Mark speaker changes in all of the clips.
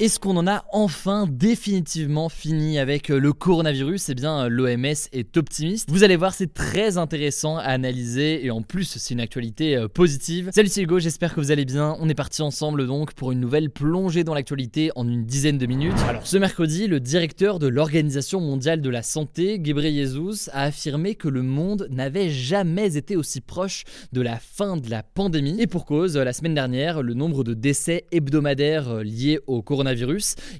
Speaker 1: Est-ce qu'on en a enfin définitivement fini avec euh, le coronavirus? Eh bien, euh, l'OMS est optimiste. Vous allez voir, c'est très intéressant à analyser et en plus, c'est une actualité euh, positive. Salut, c'est Hugo, j'espère que vous allez bien. On est parti ensemble donc pour une nouvelle plongée dans l'actualité en une dizaine de minutes. Alors, ce mercredi, le directeur de l'Organisation mondiale de la santé, Ghebreyesus, a affirmé que le monde n'avait jamais été aussi proche de la fin de la pandémie. Et pour cause, la semaine dernière, le nombre de décès hebdomadaires liés au coronavirus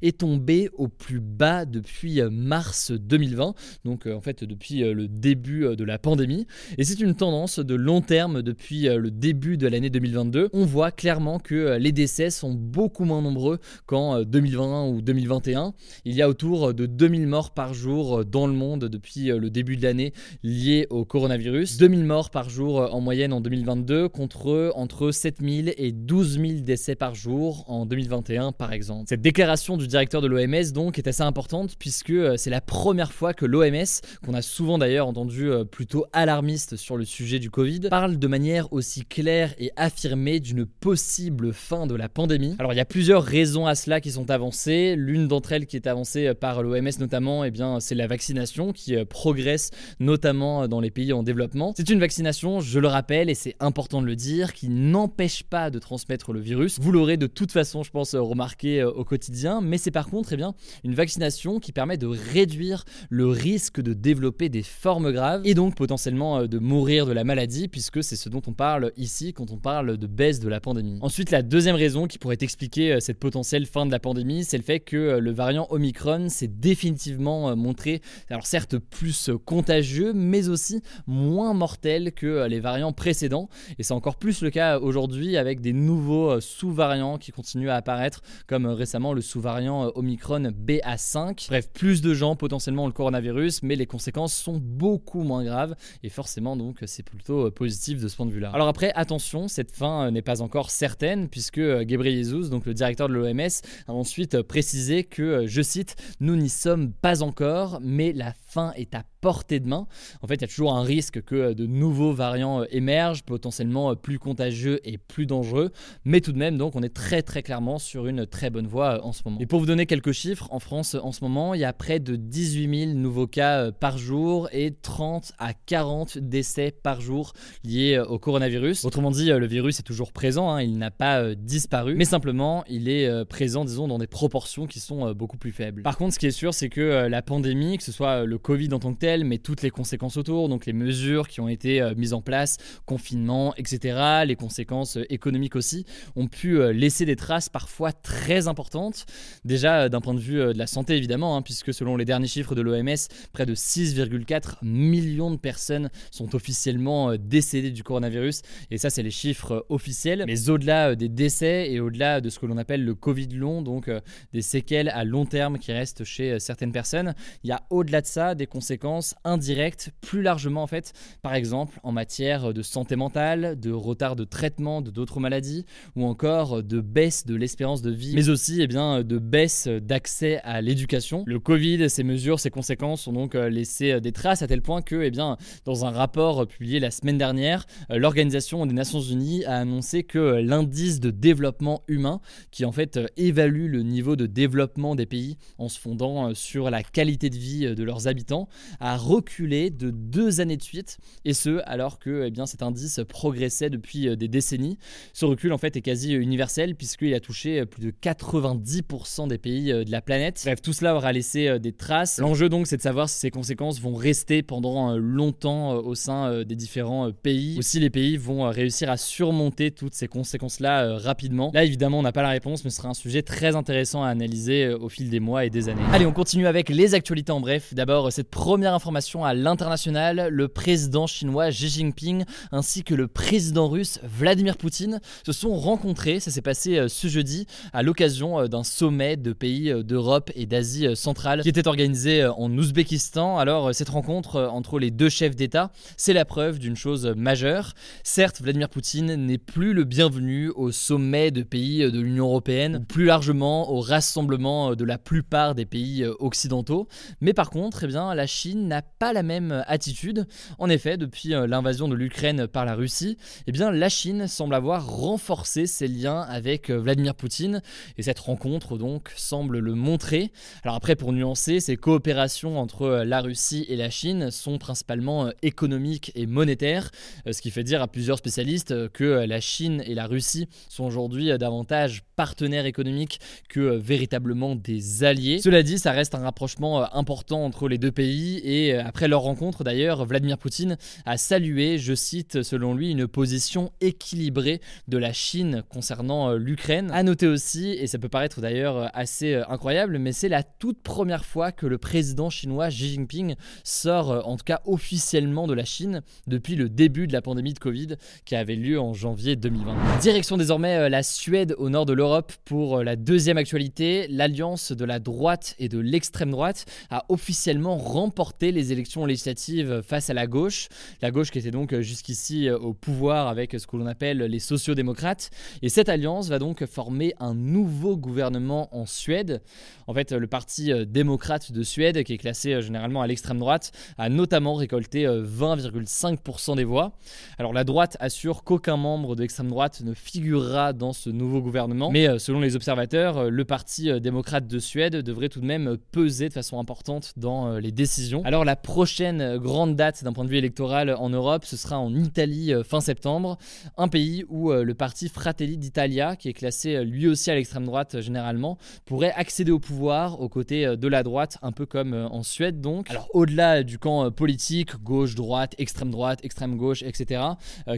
Speaker 1: est tombé au plus bas depuis euh, mars 2020, donc euh, en fait depuis euh, le début de la pandémie. Et c'est une tendance de long terme depuis le début de l'année 2022. On voit clairement que les décès sont beaucoup moins nombreux qu'en 2020 ou 2021. Il y a autour de 2000 morts par jour dans le monde depuis le début de l'année liés au coronavirus. 2000 morts par jour en moyenne en 2022 contre entre 7000 et 12 000 décès par jour en 2021 par exemple. Déclaration du directeur de l'OMS donc est assez importante puisque euh, c'est la première fois que l'OMS, qu'on a souvent d'ailleurs entendu euh, plutôt alarmiste sur le sujet du Covid, parle de manière aussi claire et affirmée d'une possible fin de la pandémie. Alors il y a plusieurs raisons à cela qui sont avancées. L'une d'entre elles qui est avancée euh, par l'OMS notamment, eh bien c'est la vaccination qui progresse notamment dans les pays en développement. C'est une vaccination, je le rappelle et c'est important de le dire, qui n'empêche pas de transmettre le virus. Vous l'aurez de toute façon, je pense, remarqué au quotidien, mais c'est par contre eh bien, une vaccination qui permet de réduire le risque de développer des formes graves et donc potentiellement euh, de mourir de la maladie, puisque c'est ce dont on parle ici quand on parle de baisse de la pandémie. Ensuite, la deuxième raison qui pourrait expliquer euh, cette potentielle fin de la pandémie, c'est le fait que euh, le variant Omicron s'est définitivement montré, alors certes plus contagieux, mais aussi moins mortel que les variants précédents. Et c'est encore plus le cas aujourd'hui avec des nouveaux sous-variants qui continuent à apparaître, comme récemment le sous-variant euh, Omicron BA5. Bref, plus de gens potentiellement ont le coronavirus, mais les conséquences sont beaucoup moins graves et forcément donc c'est plutôt euh, positif de ce point de vue-là. Alors après, attention, cette fin euh, n'est pas encore certaine puisque Jesus, donc le directeur de l'OMS, a ensuite précisé que, je cite, nous n'y sommes pas encore, mais la fin est à portée de main. En fait, il y a toujours un risque que euh, de nouveaux variants euh, émergent, potentiellement euh, plus contagieux et plus dangereux. Mais tout de même, donc, on est très très clairement sur une très bonne voie en ce moment. Et pour vous donner quelques chiffres, en France en ce moment, il y a près de 18 000 nouveaux cas par jour et 30 à 40 décès par jour liés au coronavirus. Autrement dit, le virus est toujours présent, hein, il n'a pas disparu, mais simplement il est présent, disons, dans des proportions qui sont beaucoup plus faibles. Par contre, ce qui est sûr, c'est que la pandémie, que ce soit le Covid en tant que tel, mais toutes les conséquences autour, donc les mesures qui ont été euh, mises en place, confinement, etc., les conséquences euh, économiques aussi, ont pu euh, laisser des traces parfois très importantes. Déjà d'un point de vue de la santé évidemment, hein, puisque selon les derniers chiffres de l'OMS, près de 6,4 millions de personnes sont officiellement décédées du coronavirus, et ça c'est les chiffres officiels. Mais au-delà des décès et au-delà de ce que l'on appelle le Covid long, donc des séquelles à long terme qui restent chez certaines personnes, il y a au-delà de ça des conséquences indirectes plus largement en fait, par exemple en matière de santé mentale, de retard de traitement de d'autres maladies ou encore de baisse de l'espérance de vie, mais aussi eh bien, de baisse d'accès à l'éducation. Le Covid, ses mesures, ses conséquences ont donc euh, laissé euh, des traces à tel point que eh bien, dans un rapport publié la semaine dernière, euh, l'Organisation des Nations Unies a annoncé que l'indice de développement humain, qui en fait évalue le niveau de développement des pays en se fondant sur la qualité de vie de leurs habitants, a reculé de deux années de suite, et ce alors que eh bien, cet indice progressait depuis des décennies. Ce recul en fait est quasi universel puisqu'il a touché plus de 90% des pays de la planète. Bref, tout cela aura laissé des traces. L'enjeu donc c'est de savoir si ces conséquences vont rester pendant longtemps au sein des différents pays, ou si les pays vont réussir à surmonter toutes ces conséquences-là rapidement. Là évidemment on n'a pas la réponse, mais ce sera un sujet très intéressant à analyser au fil des mois et des années. Allez, on continue avec les actualités en bref. D'abord, cette première information à l'international, le président chinois Xi Jinping ainsi que le président russe Vladimir Poutine se sont rencontrés, ça s'est passé euh, ce jeudi, à l'occasion euh, d'un sommet de pays euh, d'Europe et d'Asie centrale qui était organisé en Ouzbékistan. Alors, cette rencontre entre les deux chefs d'État, c'est la preuve d'une chose majeure. Certes, Vladimir Poutine n'est plus le bienvenu au sommet de pays de l'Union européenne, plus largement au rassemblement de la plupart des pays occidentaux, mais par contre, eh bien, la Chine n'a pas la même attitude. En effet, depuis l'invasion de l'Ukraine par la Russie, eh bien, la Chine semble avoir renforcé ses liens avec euh, Vladimir Poutine et cette rencontre donc semble le montrer. Alors après pour nuancer, ces coopérations entre euh, la Russie et la Chine sont principalement euh, économiques et monétaires, ce qui fait dire à plusieurs spécialistes que la Chine et la Russie sont aujourd'hui davantage partenaires économiques que véritablement des alliés. Cela dit, ça reste un rapprochement important entre les deux pays et après leur rencontre d'ailleurs, Vladimir Poutine a salué, je cite selon lui, une position équilibrée de la Chine concernant euh, l'Ukraine. À noter aussi, et ça peut paraître d'ailleurs euh, assez euh, incroyable, mais c'est la toute première fois que le président chinois Xi Jinping sort, en tout cas officiellement, de la Chine depuis le début de la pandémie de Covid qui avait lieu en janvier 2020. Direction désormais la Suède au nord de l'Europe pour la deuxième actualité. L'alliance de la droite et de l'extrême droite a officiellement remporté les élections législatives face à la gauche. La gauche qui était donc jusqu'ici au pouvoir avec ce que l'on appelle les sociaux-démocrates. Et cette alliance va donc former un nouveau gouvernement en Suède. En fait, le parti euh, démocrate de Suède, qui est classé euh, généralement à l'extrême droite, a notamment récolté 20,5% euh, des voix. Alors la droite assure qu'aucun membre de l'extrême droite ne figurera dans ce nouveau gouvernement. Mais selon les observateurs, le parti démocrate de Suède devrait tout de même peser de façon importante dans les décisions. Alors la prochaine grande date d'un point de vue électoral en Europe, ce sera en Italie fin septembre, un pays où le parti Fratelli d'Italia, qui est classé euh, lui aussi à l'extrême droite euh, généralement, pourrait accéder au pouvoir aux côtés euh, de la droite, un peu comme en Suède donc. Alors au-delà du camp politique, gauche, droite, extrême droite, extrême gauche, etc.,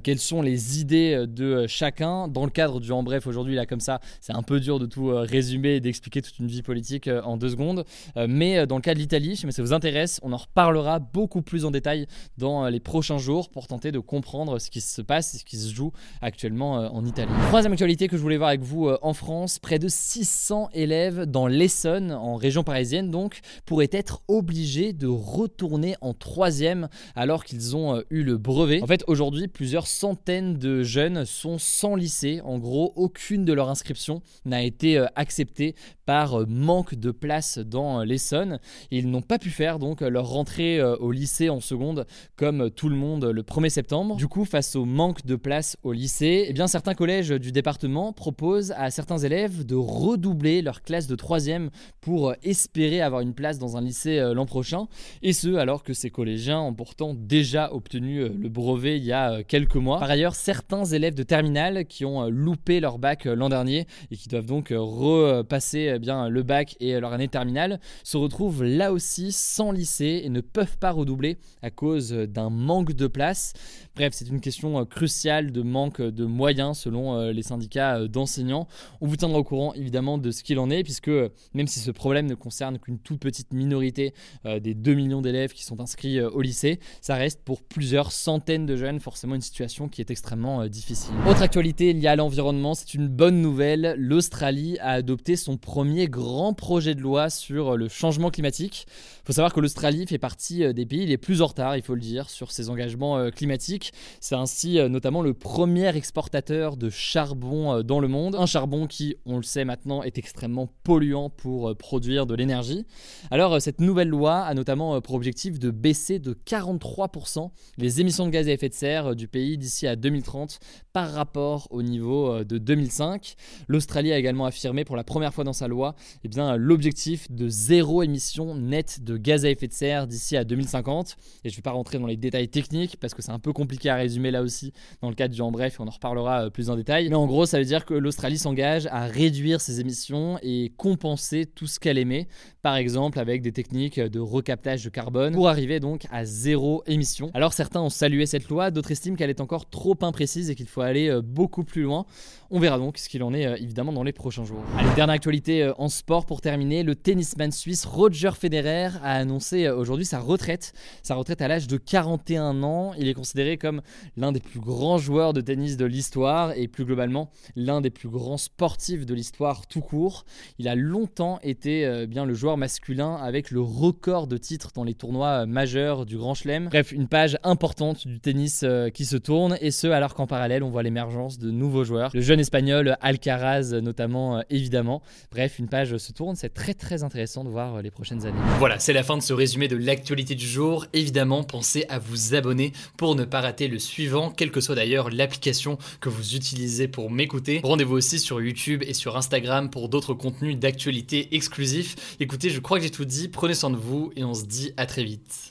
Speaker 1: quelles sont les idées de chacun? Dans le cadre du En Bref aujourd'hui, là comme ça, c'est un peu dur de tout résumer et d'expliquer toute une vie politique en deux secondes, mais dans le cas de l'Italie, si ça vous intéresse, on en reparlera beaucoup plus en détail dans les prochains jours pour tenter de comprendre ce qui se passe et ce qui se joue actuellement en Italie. Troisième actualité que je voulais voir avec vous euh, en France, près de 600 élèves dans l'Essonne, en région parisienne donc, pourraient être obligés de retourner en troisième alors qu'ils ont euh, eu le brevet. En fait, aujourd'hui, plusieurs centaines de jeunes sont sans lycée. En gros, aucune de leurs inscriptions n'a été euh, acceptée par manque de place dans l'Essonne. Ils n'ont pas pu faire donc leur rentrée au lycée en seconde comme tout le monde le 1er septembre. Du coup, face au manque de place au lycée, eh bien certains collèges du département propose à certains élèves de redoubler leur classe de troisième pour espérer avoir une place dans un lycée euh, l'an prochain, et ce alors que ces collégiens ont pourtant déjà obtenu euh, le brevet il y a euh, quelques mois. Par ailleurs, certains élèves de terminale qui ont loupé leur bac l'an dernier et qui doivent donc repasser bien le bac et leur année terminale se retrouvent là aussi sans lycée et ne peuvent pas redoubler à cause d'un manque de place. Bref, c'est une question cruciale de manque de moyens selon les syndicats euh, d'enseignants. On vous tiendra au courant évidemment de ce qu'il en est, puisque même si ce problème ne concerne qu'une toute petite minorité euh, des 2 millions d'élèves qui sont inscrits euh, au lycée, ça reste pour plusieurs centaines de jeunes forcément une situation qui est extrêmement difficile. Autre actualité liée à l'environnement, c'est une bonne nouvelle. L'Australie a adopté son premier grand projet de loi sur le changement climatique. Il faut savoir que l'Australie fait partie des pays les plus en retard, il faut le dire, sur ses engagements climatiques. C'est ainsi notamment le premier exportateur de charbon euh, dans le monde. Un charbon qui, on le sait maintenant, est extrêmement polluant pour euh, produire de l'énergie. Alors euh, cette nouvelle loi a notamment pour objectif de baisser de 43% les émissions de gaz à effet de serre du pays d'ici à 2030 par rapport au niveau de 2005. L'Australie a également affirmé pour la première fois dans sa loi eh bien, l'objectif de zéro émission nette de gaz à effet de serre d'ici à 2050. Et je ne vais pas rentrer dans les détails techniques parce que c'est un peu compliqué à résumer là aussi dans le cadre du en bref, on en reparlera euh, plus en détail. Mais en gros, ça veut dire que l'Australie s'engage à réduire ses émissions et compenser tout ce qu'elle émet, par exemple avec des techniques de recaptage de carbone pour arriver donc à zéro émission. Alors certains ont salué cette loi, d'autres estiment qu'elle est encore trop imprécise et qu'il faut aller euh, beaucoup plus loin. On verra donc ce qu'il en est euh, évidemment dans les prochains jours. Allez, dernière actualité en sport pour terminer, le tennisman suisse Roger Federer a annoncé aujourd'hui sa retraite, sa retraite à l'âge de 41 ans. Il est considéré comme l'un des plus grands joueurs de tennis de l'histoire et plus globalement l'un des plus grands sportifs de l'histoire tout court. Il a longtemps été euh, bien le joueur masculin avec le record de titres dans les tournois euh, majeurs du Grand Chelem. Bref, une page importante du tennis euh, qui se tourne et ce alors qu'en parallèle on voit l'émergence de nouveaux joueurs. Le jeune espagnol Alcaraz notamment évidemment. Bref, une page se tourne, c'est très très intéressant de voir les prochaines années. Voilà, c'est la fin de ce résumé de l'actualité du jour. Évidemment, pensez à vous abonner pour ne pas rater le suivant, quelle que soit d'ailleurs l'application que vous utilisez pour m'écouter. Rendez-vous aussi sur YouTube et sur Instagram pour d'autres contenus d'actualité exclusifs. Écoutez, je crois que j'ai tout dit, prenez soin de vous et on se dit à très vite.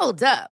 Speaker 2: Hold up.